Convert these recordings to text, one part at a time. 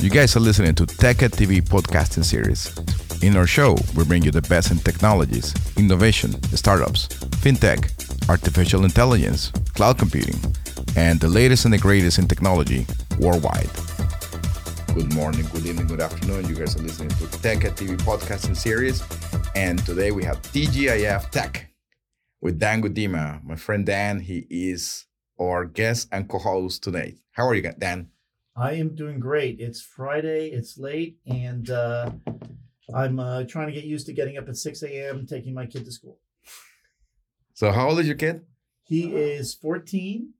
You guys are listening to Tech at TV podcasting series. In our show, we bring you the best in technologies, innovation, startups, fintech, artificial intelligence, cloud computing, and the latest and the greatest in technology worldwide. Good morning, good evening, good afternoon. You guys are listening to Tech at TV podcasting series. And today we have TGIF Tech with Dan Gudima. My friend Dan, he is our guest and co-host today. How are you, Dan? I am doing great. It's Friday, it's late, and uh, I'm uh, trying to get used to getting up at 6 a.m. taking my kid to school. So, how old is your kid? He is 14.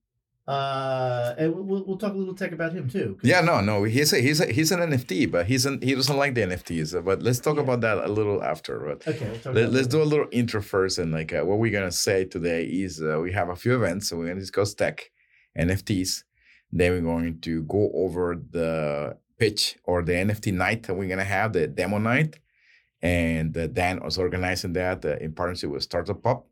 Uh, and we'll, we'll talk a little tech about him too. Yeah, no, no, he's a, he's a, he's an NFT, but he's an, he doesn't like the NFTs. But let's talk yeah. about that a little after. But okay, we'll let, us do a little intro first, and like uh, what we're gonna say today is uh, we have a few events, so we're gonna discuss tech, NFTs, then we're going to go over the pitch or the NFT night that we're going to have, the demo night. And uh, Dan was organizing that uh, in partnership with Startup Pop.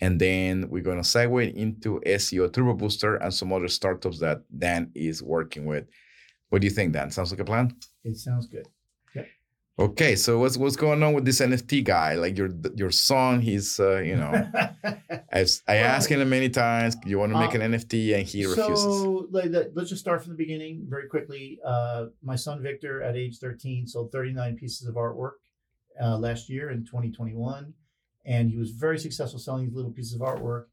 And then we're going to segue into SEO Turbo Booster and some other startups that Dan is working with. What do you think, Dan? Sounds like a plan? It sounds good. Okay, so what's what's going on with this NFT guy? Like your your son, he's uh, you know, I, I asked him many times, you want to make uh, an NFT, and he refuses. So let's just start from the beginning very quickly. Uh, my son Victor, at age 13, sold 39 pieces of artwork uh, last year in 2021, and he was very successful selling these little pieces of artwork.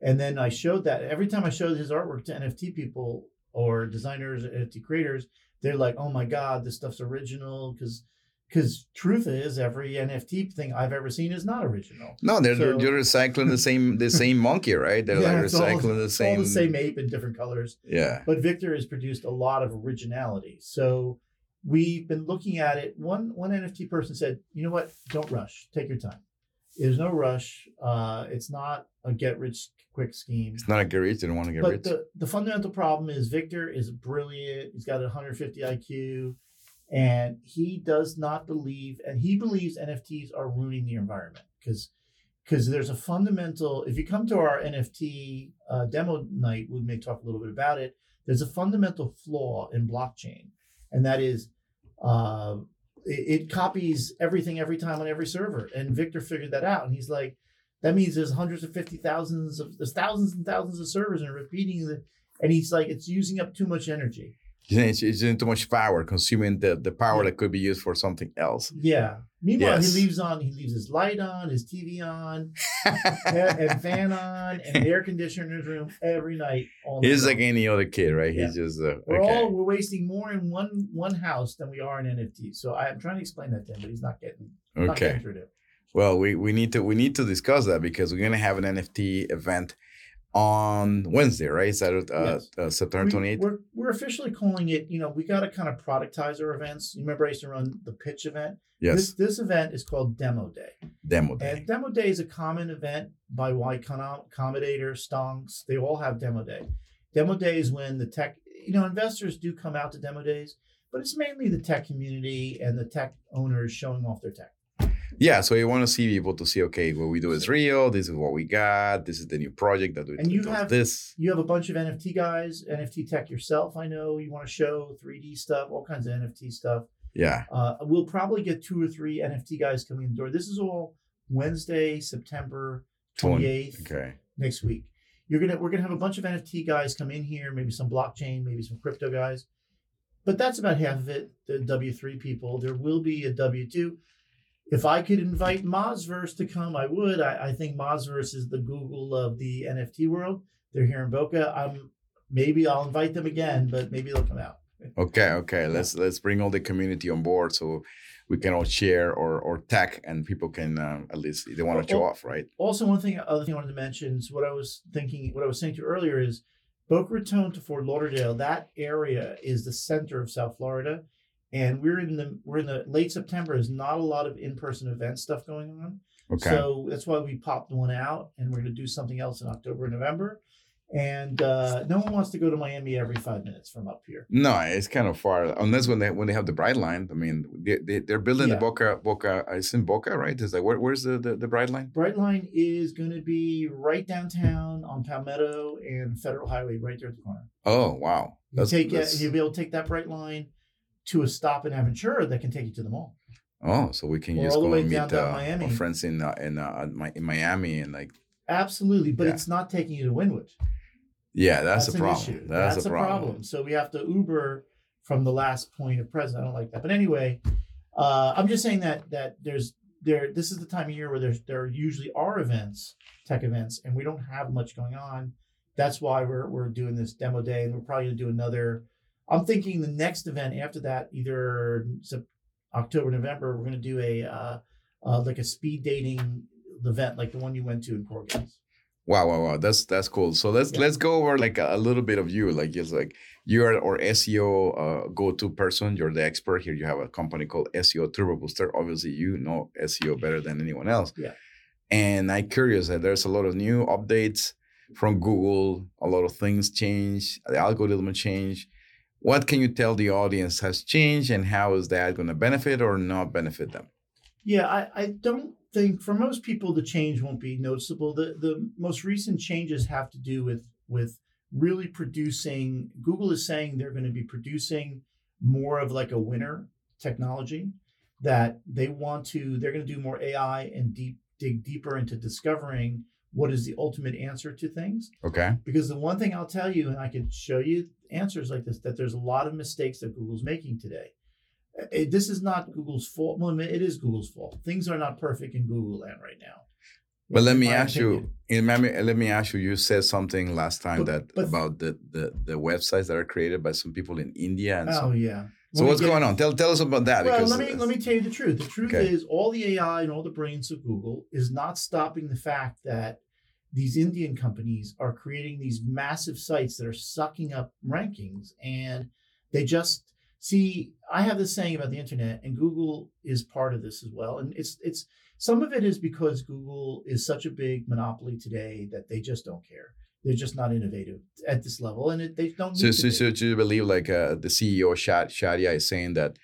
And then I showed that every time I showed his artwork to NFT people or designers, NFT creators, they're like, "Oh my God, this stuff's original!" Because because truth is every nft thing i've ever seen is not original. No they're, so, they're, recycling the same the same monkey right? They're yeah, like recycling all, the same all the same ape in different colors. Yeah. But victor has produced a lot of originality. So we've been looking at it. One one nft person said you know what? Don't rush. Take your time. There's no rush. Uh, it's not a get rich quick scheme. It's not a get rich. They don't want to get but rich. the, the fundamental problem is victor is brilliant. He's got 150 iq and he does not believe and he believes nfts are ruining the environment. Because because there's a fundamental if you come to our nft uh, demo night we may talk a little bit about it. There's a fundamental flaw in blockchain and that is uh, it, it copies everything every time on every server. And victor figured that out and he's like that means there's hundreds of fifty thousands of there's thousands and thousands of servers and repeating the and he's like it's using up too much energy it's using too much power, consuming the, the power yeah. that could be used for something else. Yeah. Meanwhile, yes. he leaves on, he leaves his light on, his TV on, and fan on, and air conditioner in his room every night. He's like any other kid, right? Yeah. He's just uh, we're okay. all we're wasting more in one one house than we are in NFT. So I'm trying to explain that to him, but he's not getting okay. Not getting well, we, we need to we need to discuss that because we're gonna have an NFT event on Wednesday, right? Is that uh, yes. uh, September 28th? We, we're, we're officially calling it, you know, we got to kind of productize our events. You remember I used to run the pitch event? Yes. This, this event is called Demo Day. Demo Day. And Demo Day is a common event by Y Combinator, Stonks. They all have Demo Day. Demo Day is when the tech, you know, investors do come out to Demo Days, but it's mainly the tech community and the tech owners showing off their tech yeah so you want to see people to see okay what we do is real this is what we got this is the new project that we and you have this. you have a bunch of nft guys nft tech yourself i know you want to show 3d stuff all kinds of nft stuff. Yeah. Uh, we'll probably get two or three nft guys coming in the door. This is all wednesday september 28th okay. next week. You're gonna we're gonna have a bunch of nft guys come in here maybe some blockchain maybe some crypto guys. But that's about half of it the w3 people. There will be a w2 if I could invite Mozverse to come, I would. I, I think Mozverse is the Google of the NFT world. They're here in Boca. I'm maybe I'll invite them again, but maybe they'll come out. Okay, okay. Let's let's bring all the community on board so we can all share or or tech and people can uh, at least they want to show off, right? Also, one thing, other thing I wanted to mention is what I was thinking, what I was saying to you earlier is Boca Raton to Fort Lauderdale. That area is the center of South Florida and we're in the we're in the late September. There's not a lot of in person event stuff going on. Okay. So that's why we popped one out, and we're going to do something else in October and November. And uh, no one wants to go to Miami every five minutes from up here. No, it's kind of far. Unless when they when they have the Brightline. I mean, they, they are building yeah. the Boca Boca. It's in Boca, right? Is like where, where's the the, the Brightline? Brightline is going to be right downtown on Palmetto and Federal Highway, right there at the corner. Oh wow! That's, you take that's... you'll be able to take that Brightline to a stop in Aventura that can take you to the mall. Oh, so we can Or just go way and meet uh, our Miami. friends in uh, in uh, in Miami and like Absolutely, but Yeah. it's not taking you to Wynwood. yeah, that's, a problem. issue. That's, That's a problem. So we have to Uber from the last point of present. I don't like that. But anyway, uh, I'm just saying that that there's there. This is the time of year where there's there usually are events, tech events, and we don't have much going on. That's why we're we're doing this demo day, and we're probably gonna do another. I'm thinking the next event after that, either October, November, we're gonna do a uh, uh, like a speed dating event like the one you went to in Corgans. Wow, wow, wow. That's that's cool. So let's Yeah. let's go over like a, a little bit of you. Like it's like you're our SEO uh, go-to person. You're the expert here. You have a company called SEO Turbo Booster. Obviously, you know SEO better than anyone else. Yeah. And I'm curious that there's a lot of new updates from Google. A lot of things change. The algorithm change. What can you tell the audience has changed, and how is that going to benefit or not benefit them? Yeah, I, I don't think for most people the change won't be noticeable. The the most recent changes have to do with with really producing Google is saying they're going to be producing more of like a winner technology that they want to they're going to do more AI and deep dig deeper into discovering what is the ultimate answer to things Okay. because the one thing I'll tell you, and I can show you answers like this, that there's a lot of mistakes that Google's making today. It- this is not Google's fault. Well, it is Google's fault. Things are not perfect in Google land right now. But let me ask you, opinion. in let me, let me ask you, you said something last time But- that but- about the, the the websites that are created by some people in India and Oh so. yeah. So what's get- going on? Tell tell us about that Well, because let me let me tell you the truth. The truth Okay. is, all the AI and all the brains of Google is not stopping the fact that these Indian companies are creating these massive sites that are sucking up rankings, and they just see. I have this saying about the internet, and Google is part of this as well. And it's it's some of it is because Google is such a big monopoly today that they just don't care. They're just not innovative at this level, and it, they don't. so so, so do you believe like uh, the CEO Shad Shadia is saying that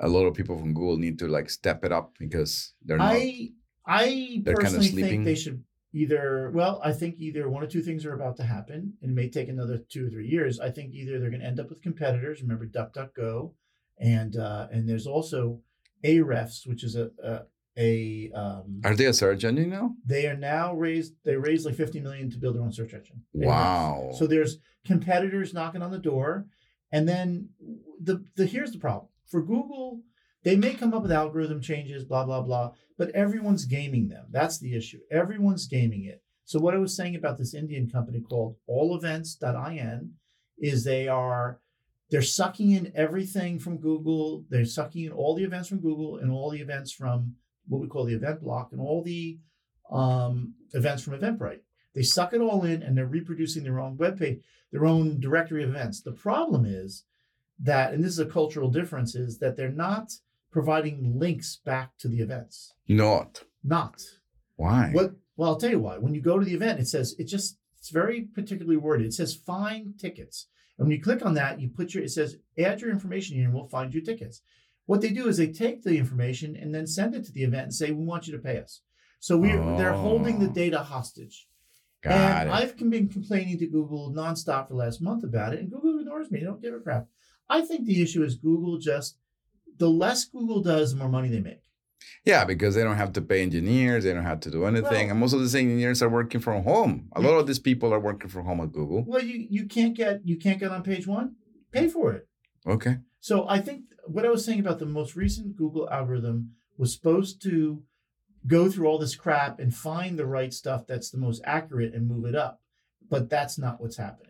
a lot of people from Google need to like step it up because they're not. I I they're kind of personally sleeping. think they should either well, I think either one or two things are about to happen, and it may take another two or three years. I think either they're going to end up with competitors. Remember DuckDuckGo, and uh, and there's also Ahrefs, which is a a, a um, Are they a search engine now? they are now raised they raised like 50 million to build their own search engine. Wow. So there's competitors knocking on the door, and then the the here's the problem for Google. They may come up with algorithm changes, blah blah blah, but everyone's gaming them. That's the issue. Everyone's gaming it. So what I was saying about this Indian company called all AllEvents.in is they are they're sucking in everything from Google. They're sucking in all the events from Google and all the events from what we call the event block and all the um, events from Eventbrite. They suck it all in and they're reproducing their own web page, their own directory of events. The problem is that, and this is a cultural difference, is that they're not providing links back to the events. Not. Not. Why? What well, I'll tell you why. When you go to the event, it says it just it's very particularly worded. It says find tickets. And when you click on that, you put your it says add your information here and we'll find you tickets. What they do is they take the information and then send it to the event and say, We want you to pay us. So we are they're holding the Oh. data hostage. Got and it. I've been complaining to Google nonstop for the last month about it, and Google ignores me. They don't give a crap. I think the issue is Google just the less Google does, the more money they make. Yeah, because they don't have to pay engineers, they don't have to do anything. Well- and most of these engineers are working from home. A lot of these people are working from home at Google. Well, you you can't get you can't get on page one. Pay for it. Okay. So I think what I was saying about the most recent Google algorithm was supposed to go through all this crap and find the right stuff that's the most accurate and move it up. But that's not what's happening.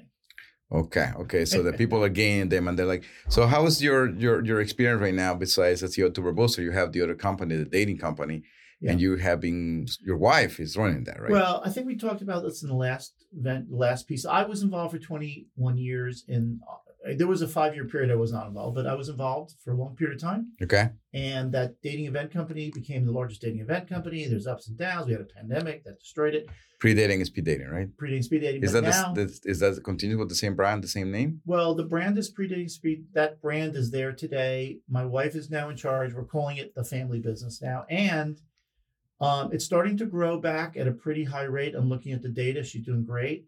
Okay. Okay. So the people are gaining them and they're like, so how is your your your experience right now besides SEO Turbo Booster? You have the other company, the dating company, and you having your wife is running that, right? Well, I think we talked about this in the last event, the last piece. I was involved for 21 years in uh, there was a five year period I was not involved, but I was involved for a long period of time. okay. And that dating event company became the largest dating event company. There's ups and downs. We had a pandemic that destroyed it. Pre-dating is speed dating, right? Pre-dating speed dating. Is but that now, is that with the same brand, the same name? well, the brand is pre-dating speed. That brand is there today. My wife is now in charge. We're calling it the family business now, and um, it's starting to grow back at a pretty high rate. I'm looking at the data. She's doing great.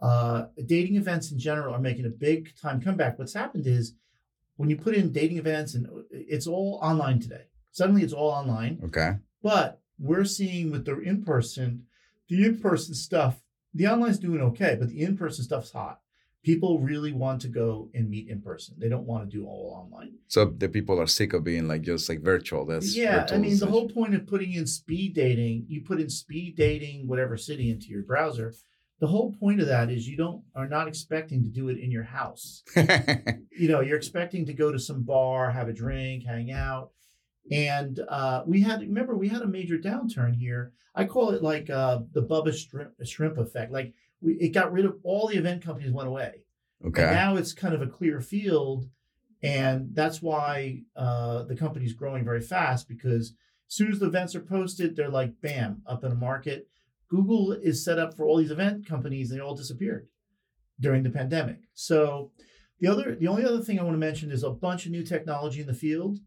Uh, dating events in general are making a big time comeback. What's happened is when you put in dating events and it's all online today. Suddenly it's all online. Okay. But we're seeing with the in person, the in person stuff, the online's doing okay, but the in person stuff's hot. People really want to go and meet in person. They don't want to do all online. So the people are sick of being like just like virtual. That's yeah. virtual I mean, the whole point of putting in speed dating, you put in speed dating, whatever city into your browser. The whole point of that is you don't are not expecting to do it in your house. you know, you're expecting to go to some bar, have a drink, hang out. And uh, we had, remember, we had a major downturn here. I call it like uh, the Bubba shrimp, shrimp effect. Like we, it got rid of all the event companies went away. And okay. now it's kind of a clear field. And that's why uh, the company's growing very fast because as soon as the events are posted, they're like, bam, up in the market. Google is set up for all these event companies, and they all disappeared during the pandemic. So the other, the only other thing I want to mention is a bunch of new technology in the field.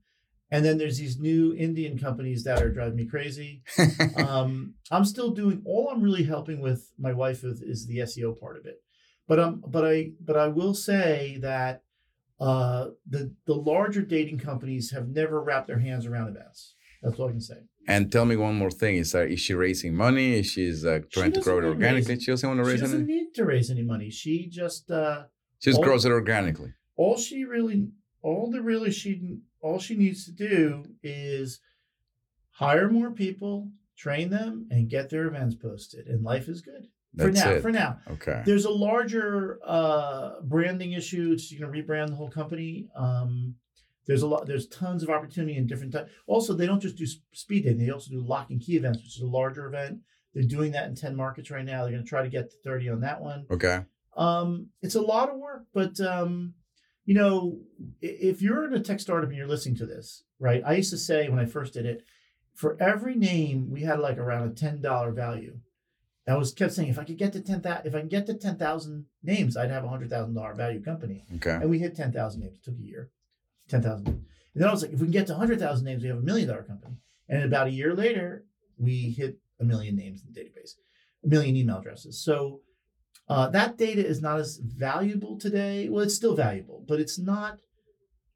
And then there's these new Indian companies that are driving me crazy. um, I'm still doing all I'm really helping with my wife with is the SEO part of it. But um, but I but I will say that uh, the the larger dating companies have never wrapped their hands around events. That's all I can say. And tell me one more thing: is that is she raising money? Is she's uh, trying to grow it organically? raise- she doesn't want to raise. She doesn't any. need to raise any money. She just uh, She just all- grows it organically. all she really all the really she all she needs to do is hire more people, train them, and get their events posted, and life is good for now. it. For now. Okay. There's a larger uh, branding issue. You're going to rebrand the whole company. Um, there's a lot. There's tons of opportunity in different types. Also, they don't just do speed dating. They also do lock and key events, which is a larger event. They're doing that in ten markets right now. They're going to try to get to thirty on that one. Okay. Um, it's a lot of work, but um, you know, if you're in a tech startup and you're listening to this, right? I used to say when I first did it, for every name we had like around a ten dollar value. I was kept saying if I could get to ten thousand, if I can get to ten thousand names, I'd have a hundred thousand dollar value company. Okay. And we hit ten thousand names. It took a year, ten thousand. And then I was like, if we can get to hundred thousand names, we have a million dollar company. And about a year later, we hit a million names in the database, a million email addresses. So uh, that data is not as valuable today. Well, it's still valuable, but it's not.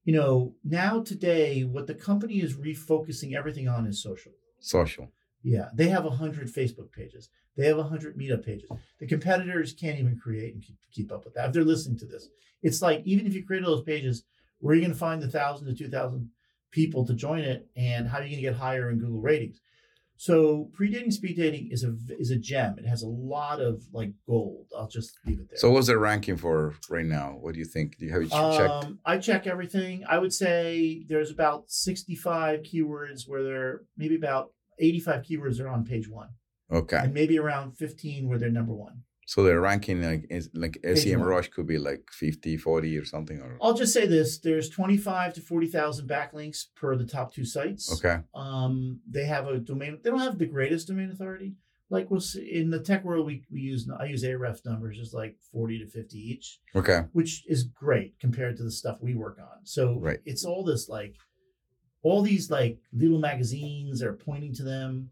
You know, now today, what the company is refocusing everything on is social. Social. Yeah, they have 100 Facebook pages. They have 100 meetup pages. The competitors can't even create and keep, keep up with that. If they're listening to this, it's like even if you create all those pages, where are you going to find the 1,000 to 2,000 people to join it? And how are you going to get higher in Google ratings? So pre-dating, speed dating is a is a gem. It has a lot of like gold. I'll just leave it there. So what's the ranking for right now? What do you think? Do you have it checked? Um, I check everything. I would say there's about 65 keywords where there maybe about 85 keywords are on page one. Okay. and maybe around 15 where they're number one. So the ranking like is like SEM. Rush could be like 50, 40 or something or I'll just say this: there's 25 to 40,000 backlinks per the top two sites. Okay. Um, they have a domain. They don't have the greatest domain authority. Like we'll see, in the tech world, we, we use I use Ahrefs numbers, just like 40 to 50 each, Okay. which is great compared to the stuff we work on. So Right. it's all this like, all these like little magazines are pointing to them,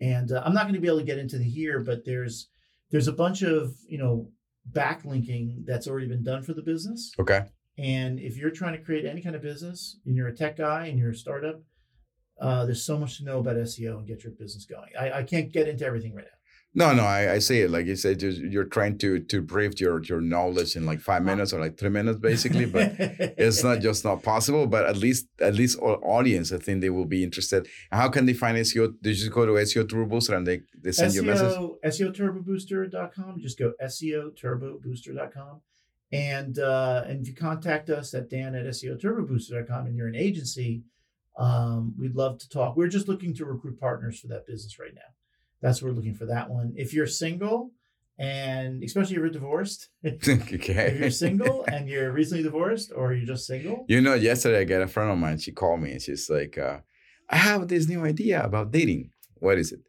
and uh, I'm not going to be able to get into the here, but there's there's a bunch of you know backlinking that's already been done for the business. Okay. And if you're trying to create any kind of business and you're a tech guy and you're a startup, uh, there's so much to know about SEO and get your business going. I, I can't get into everything right now. No, no, I, I see it. Like you said, you're trying to to brief your your knowledge in like five minutes or like three minutes, basically. But it's not just not possible. But at least at least our audience, I think they will be interested. How can they find SEO? They just go to SEO Turbo Booster and they they send you a message. SEO, SEOturbobooster.com. Just go SEOturbobooster.com. And uh, and if you contact us at Dan at SEOturbobooster.com and you're an agency, um, we'd love to talk. We're just looking to recruit partners for that business right now. That's what we're looking for that one. If you're single and especially if you're divorced, okay. if you're single and you're recently divorced or you're just single, You know, yesterday I got a friend of mine. She called me and she's like, uh, "I have this new idea about dating. What is it?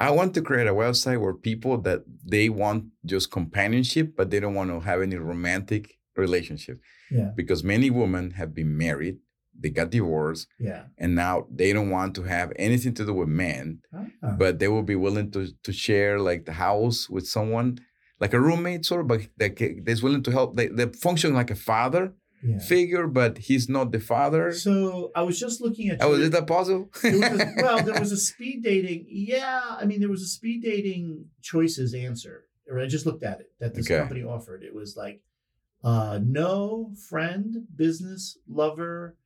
I want to create a website where people that they want just companionship, but they don't want to have any romantic relationship yeah, because many women have been married, they got divorced, yeah. and now they don't want to have anything to do with men, Ah. but they will be willing to to share like the house with someone." Like a roommate, sort of, but that that's willing to help. They, they function like a father, Yeah. figure, but he's not the father. So I was just looking at. oh, is it a puzzle? A- well, there was a speed dating. Yeah, I mean, there was a speed dating choices answer. Or I just looked at it that this Okay. company offered. It was like, uh, no friend, business, lover,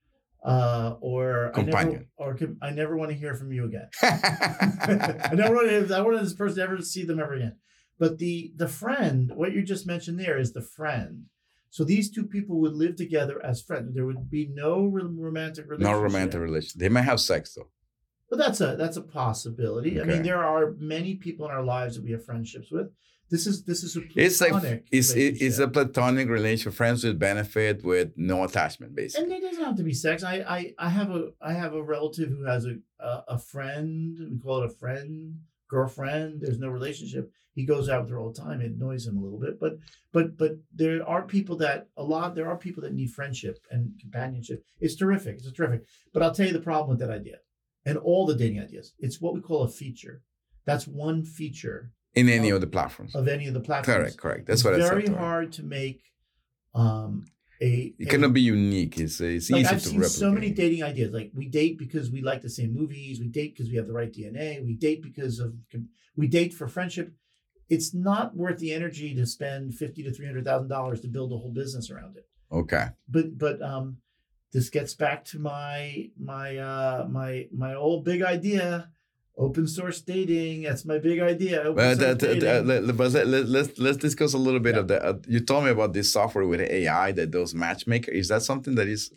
uh, or I never, or I never want to hear from you again. I never want to. I want this person ever to see them ever again. But the the friend, what you just mentioned there, is the friend. So these two people would live together as friends. There would be no romantic relationship. no romantic relation. They might have sex though. But that's a that's a possibility. I mean, there are many people in our lives that we have friendships with. This is this is a It's like platonic it's it's a relationship. platonic relation, friends with benefit, with no attachment, basically. and it doesn't have to be sex. I I, I have a I have a relative who has a, a a friend. We call it a friend girlfriend. There's no relationship. He goes out with her all the time. It annoys him a little bit, but but but there are people that a lot. There are people that need friendship and companionship. It's terrific. It's terrific. But I'll tell you the problem with that idea, and all the dating ideas. It's what we call a feature. That's one feature In any of the platforms. of any of the platforms. Correct, correct. That's it's what I said. very hard to make um a It a- cannot be unique. It's it's like easy I've to seen replicate. so many dating ideas. Like we date because we like the same movies. We date because we have the right DNA. We date because of we date for friendship. It's not worth the energy to spend fifty to three hundred thousand dollars to build a whole business around it. Okay. But but um, this gets back to my my uh my my old big idea, open source dating. That's my big idea. Open But, uh, t- t- dating. uh, let, but let, let, let's let's discuss a little bit Yeah. of that. Uh, you told me about this software with AI that does matchmaker. Is that something that is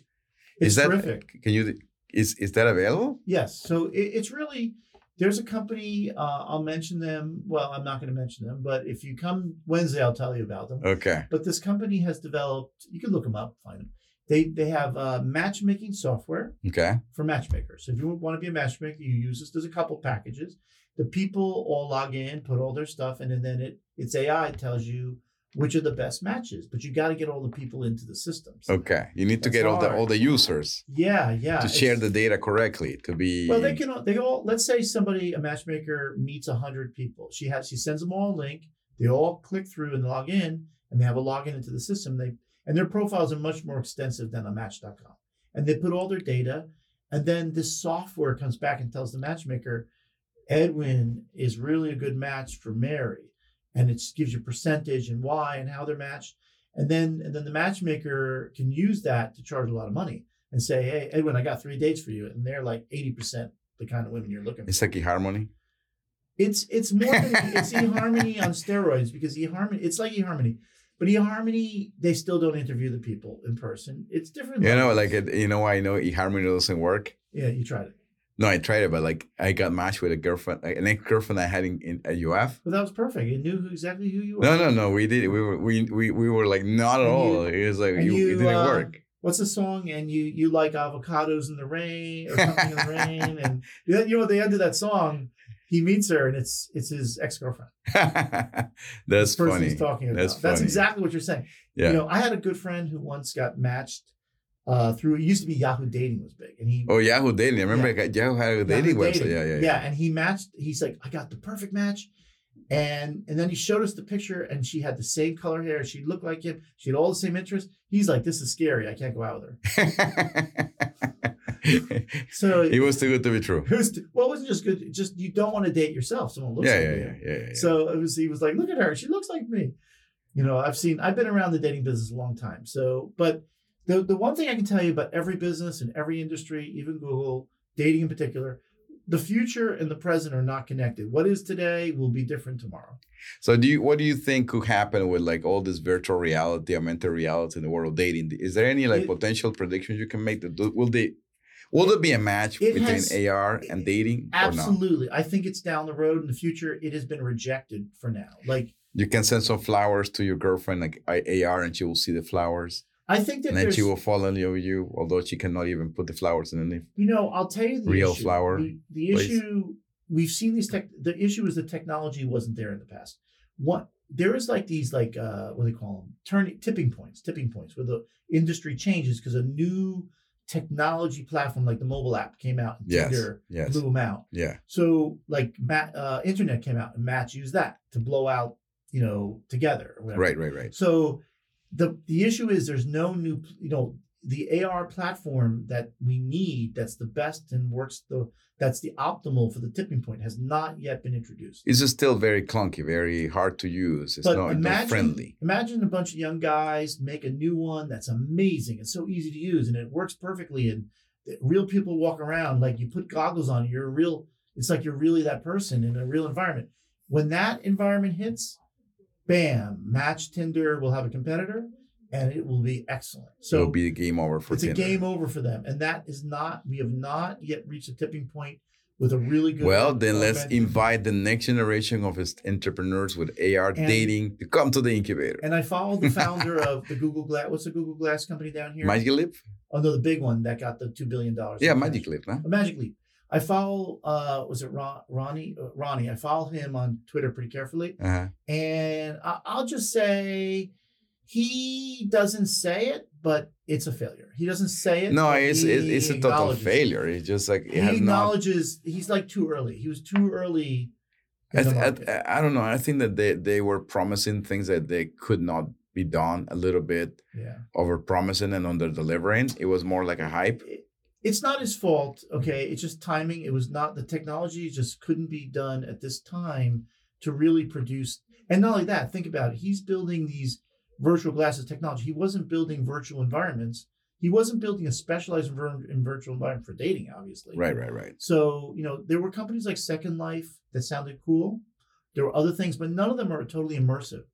it's is that terrific. can you is is that available? Yes. So it, it's really there's a company. Uh, I'll mention them. Well, I'm not going to mention them, but if you come Wednesday, I'll tell you about them. Okay. But this company has developed. You can look them up, find them. They they have uh, matchmaking software Okay. for matchmakers. So if you want to be a matchmaker, you use this. There's a couple packages. The people all log in, put all their stuff in, and then it it's AI tells you which are the best matches. But you got to get all the people into the systems. Okay. You need to get all the all the users Yeah, yeah. to share the data correctly to be Well, they can. all- They all. Let's say somebody, a matchmaker, meets a hundred people. She has. She sends them all a link. They all click through and log in, and they have a login into the system. They and their profiles are much more extensive than a Match.com. And they put all their data, and then this software comes back and tells the matchmaker, Edwin is really a good match for Mary, and it gives you percentage and why and how they're matched. And then and then the matchmaker can use that to charge a lot of money and say, "Hey, Edwin, I got three dates for you," and they're like eighty percent the kind of women you're looking for. it's like eHarmony. It's it's more than it's eHarmony on steroids because eHarmony it's like eHarmony, but eHarmony they still don't interview the people in person. It's different. You know, like it, you know why I know eHarmony doesn't work? yeah, you tried it, No, I tried it, but like I got matched with a girlfriend, like, an ex girlfriend I had in, in at UF. but that was perfect. It knew exactly who you were. No, no, no. We did. We were we we, we were like not at And all. you- it was like you, you, it didn't uh, work. What's the song? And you you like avocados in the rain or something in the rain, and you know, you know at the end of that song, he meets her and it's it's his ex girlfriend. That's funny. he's talking about. That's That's, exactly what you're saying. Yeah. You know, I had a good friend who once got matched uh, through. It used to be Yahoo Dating was big, and he oh, Yahoo Dating. I remember Yeah. Yahoo had a dating website. Yeah, yeah, yeah. and he matched. He's like, I got the perfect match, and and then he showed us the picture, and she had the same color hair. She looked like him. She had all the same interests. He's like, this is scary. I can't go out with her. So it was too good to be true. it was well, it wasn't just good. Just you don't want to date yourself. Someone looks Yeah, like yeah, you. yeah, yeah, yeah. So it was. He was like, "Look at her. She looks like me." You know, I've seen. I've been around the dating business a long time. So, but the the one thing I can tell you about every business and every industry, even Google, dating in particular, the future and the present are not connected. What is today will be different tomorrow. So do you what do you think could happen with like all this virtual reality, augmented reality in the world of dating? Is there any like It- potential predictions you can make that do- will they will there be a match It between has- AR and dating or not? Absolutely, I think it's down the road in the future. It has been rejected for now. Like You can send some flowers to your girlfriend like AR and she will see the flowers I think that and then she will fall in love with you, although she cannot even put the flowers in the leaf. you know, I'll tell you the Real issue. flower, The, the issue we've seen these tech. The issue is the technology wasn't there in the past. What there is like these like uh what do they call them turning tipping points, tipping points where the industry changes because a new technology platform like the mobile app came out and Yes. Tinder Yes. blew them out. Yeah. So like Matt, uh, internet came out and Match used that to blow out, you know, together. Right, right, right. So the the issue is there's no new you know the AR platform that we need that's the best and works the that's the optimal for the tipping point has not yet been introduced. It's still very clunky, very hard to use. It's But not, imagine, friendly. imagine a bunch of young guys make a new one that's amazing. It's so easy to use and it works perfectly. And the real people walk around like you put goggles on, you're a real. It's like you're really that person in a real environment. When that environment hits, bam, Match Tinder will have a competitor, and it will be excellent. So It'll be a game over for it's Tinder. a game over for them, and that is not. We have not yet reached a tipping point with a really good. Well, then let's invite the next generation of entrepreneurs with AR And- dating to come to the incubator. And I follow the founder of the Google Glass. What's the Google Glass company down here? Magic Leap? Oh no, the big one that got the two billion dollars. Yeah, Magic Leap, huh? Magic Leap. I follow. Uh, was it Ron, Ronnie? Uh, Ronnie. I follow him on Twitter pretty carefully, Uh-huh. and I, I'll just say he doesn't say it, but it's a failure. He doesn't say it. No, it's it's, a total failure. It's just like it He has not. acknowledges he's like too early. He was too early. I, in the th- I, I don't know. I think that they, they were promising things that they could not be done. A little bit yeah. over promising and under delivering. It was more like a hype. it's not his fault okay it's just timing it was not the technology just couldn't be done at this time to really produce and not only that think about it he's building these virtual glasses technology he wasn't building virtual environments he wasn't building a specialized in virtual environment for dating obviously Right, right, right. so you know there were companies like second life that sounded cool there were other things but none of them are totally immersive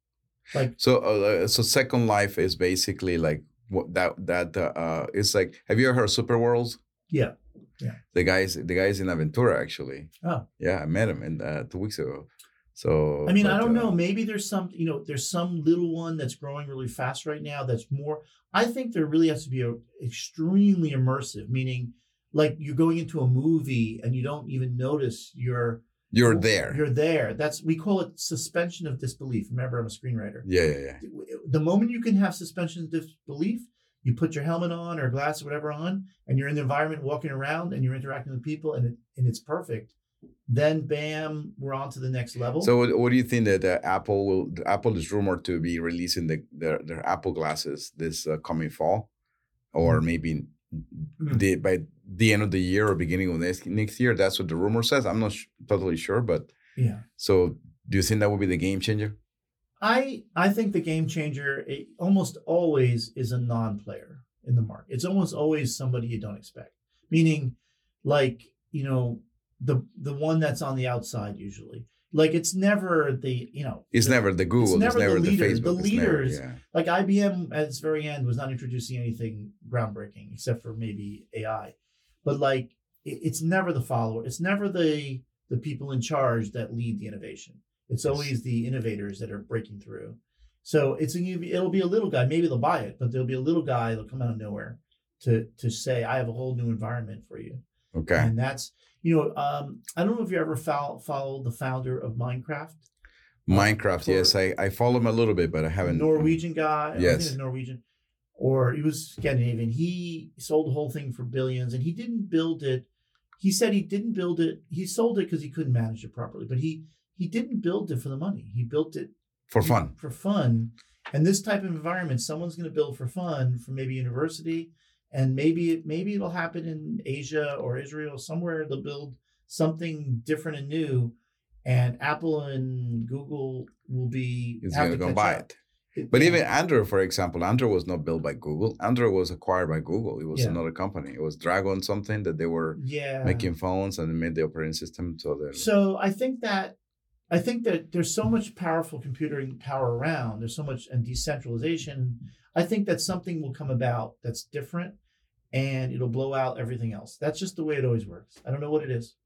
like So, uh, so Second Life is basically like what that that uh, uh, it's like. Have you ever heard of Super Worlds? Yeah. Yeah The guys, the guys in Aventura actually. Oh. yeah, I met him in uh, two weeks ago. So I mean, I don't uh, know. Maybe there's some, you know, there's some little one that's growing really fast right now. That's more. I think there really has to be a extremely immersive, meaning like you're going into a movie and you don't even notice you're You're there. You're there. That's we call it suspension of disbelief. Remember, I'm a screenwriter. yeah, yeah, yeah. The moment you can have suspension of disbelief, you put your helmet on or glass or whatever on, and you're in the environment, walking around, and you're interacting with people, and it, and it's perfect. Then, bam, we're on to the next level. So, what, what do you think that uh, Apple will? Apple is rumored to be releasing the their, their Apple glasses this uh, coming fall, or Mm. maybe Mm. the by the end of the year or beginning of next next year. That's what the rumor says. I'm not sh- totally sure, but yeah. so do you think that would be the game changer? I I think the game changer it almost always is a non-player in the market. It's almost always somebody you don't expect. Meaning, like you know, the the one that's on the outside usually. Like it's never the you know. It's the- never the Google. It's never never, the the, leaders. The Facebook. it's never- leaders- yeah. like IBM at its very end was not introducing anything groundbreaking except for maybe AI, but like it, it's never the follower. It's never the the people in charge that lead the innovation. It's always the innovators that are breaking through. So it's a, it'll be a little guy. Maybe they'll buy it, but there'll be a little guy that'll come out of nowhere to to say, "I have a whole new environment for you." Okay. And that's you know, um, I don't know if you ever follow follow the founder of Minecraft. Minecraft. for- Yes, I I follow him a little bit, but I haven't. Norwegian guy. I think Yes. Norwegian. Or he was Scandinavian. He sold the whole thing for billions and he didn't build it. He said he didn't build it. He sold it because he couldn't manage it properly. But he he didn't build it for the money. He built it for fun. For fun. And this type of environment, someone's going to build for fun for maybe university. And maybe it maybe it'll happen in Asia or Israel, somewhere they'll build something different and new. And Apple and Google will be have gonna to go buy it. It- But yeah. even Android, for example, Android was not built by Google. Android was acquired by Google. It was Yeah. another company. It was Dragon something that they were yeah making phones and made the operating system. So so i think that i think that there's so much powerful computing power around there's so much and decentralization i think that something will come about that's different and it'll blow out everything else that's just the way it always works i don't know what it is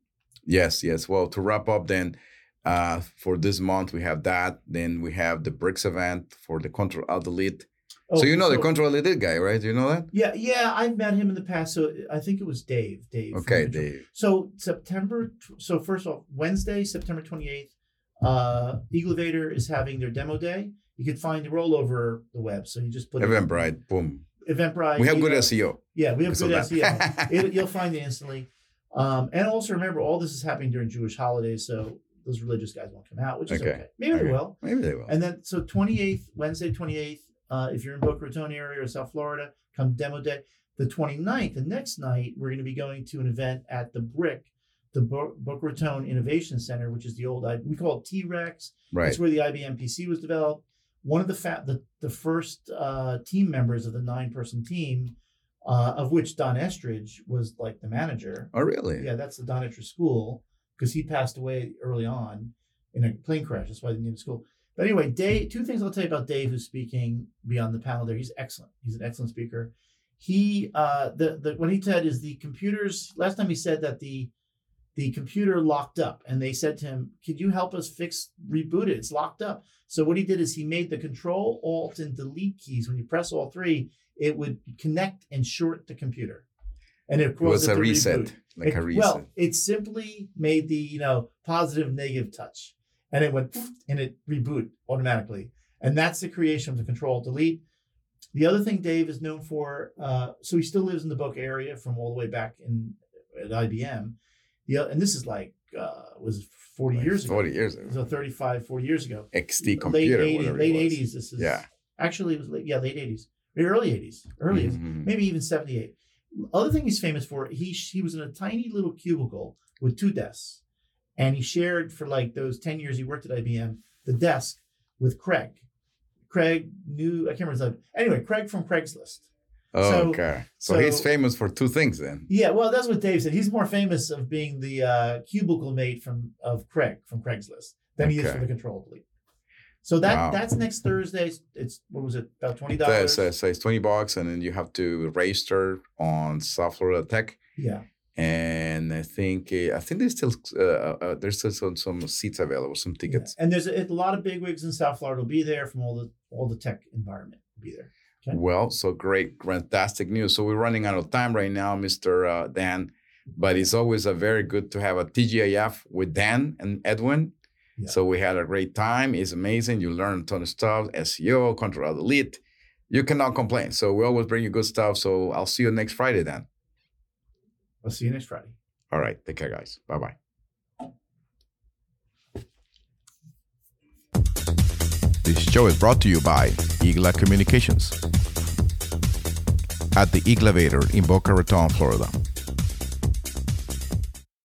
yes, yes. Well, to wrap up, then uh, for this month we have that. Then we have the BRICS event for the Control Alt Delete. Oh, so you know the Control Delete guy, right? Do you know that? yeah yeah i've met him in the past so i think it was dave dave Okay, Dave. So September. So first off, Wednesday, September twenty eighth, uh, Iglevator is having their demo day. You can find the roll over the web. So you just put it- Eventbrite. Boom. Eventbrite. We have good Eagle- SEO. Yeah, we have because good. SEO. it, you'll find it instantly. Um, and also remember, all this is happening during Jewish holidays, so those religious guys won't come out, which is Okay. okay. Maybe they will. Maybe they will. And then so twenty eighth, Wednesday twenty eighth, Uh, if you're in Boca Raton area or South Florida, come demo day. The 29th, the next night, we're going to be going to an event at the BRIC, the Bo- Boca Raton Innovation Center, which is the old, we call it T-Rex. Right. It's where the IBM PC was developed. One of the fa- the, the first uh, team members of the nine person team, uh, of which Don Estridge was like the manager. Oh, really? Yeah, that's the Don Estridge School because he passed away early on in a plane crash. That's why they named the school. But anyway, Dave. Two things I'll tell you about Dave, who's speaking beyond the panel. There, he's excellent. He's an excellent speaker. He uh, the the what he said is the computers. Last time he said that the the computer locked up, and they said to him, "Could you help us fix reboot it? It's locked up." So what he did is he made the Control Alt and Delete keys. When you press all three, it would connect and short the computer, and it, It was it a reset, reboot. like a reset. Well, it simply made the you know positive negative touch, and it went and it reboot automatically, and that's the creation of the control delete. The other thing Dave is known for, uh, so he still lives in the Boca area from all the way back in at IBM. The and this is like uh, was forty Like years ago, 40 years ago. so 35, 40 years ago. XT computer. late 80s, late eighties. This is Yeah. Actually, it was late, yeah, late eighties, early eighties, early 80s Mhm. maybe even 78. Other thing he's famous for, he he was in a tiny little cubicle with two desks. And he shared for like those 10 years he worked at IBM, the desk with Craig. Craig knew, I can't remember his name. Anyway, Craig from Craigslist. Oh, So- okay. So, he's famous for two things then. Yeah, well, that's what Dave said. He's more famous of being the uh, cubicle mate from of Craig from Craigslist than he is for the control delete. So that Wow. that's next Thursday. It's what was it about twenty So, dollars? so, so it's 20 bucks and then you have to register on South Florida Tech. Yeah, And I think uh, I think there's still uh, uh, there's still some, some seats available, some Yeah. tickets. And there's a, a lot of bigwigs in South Florida will be there from all the all the tech environment will be there. Okay. Well, so great, fantastic news. So we're running out of time right now, Mr. Uh, Dan, but it's always a very good to have a TGIF with Dan and Edwin. Yeah. So we had a great time. It's amazing. You learn a ton of stuff, SEO, control delete. You cannot complain. So we always bring you good stuff. So I'll see you next Friday then. I'll see you next Friday. All right. Take care, guys. Bye bye. This show is brought to you by Igla Communications at the Iglevator in Boca Raton, Florida.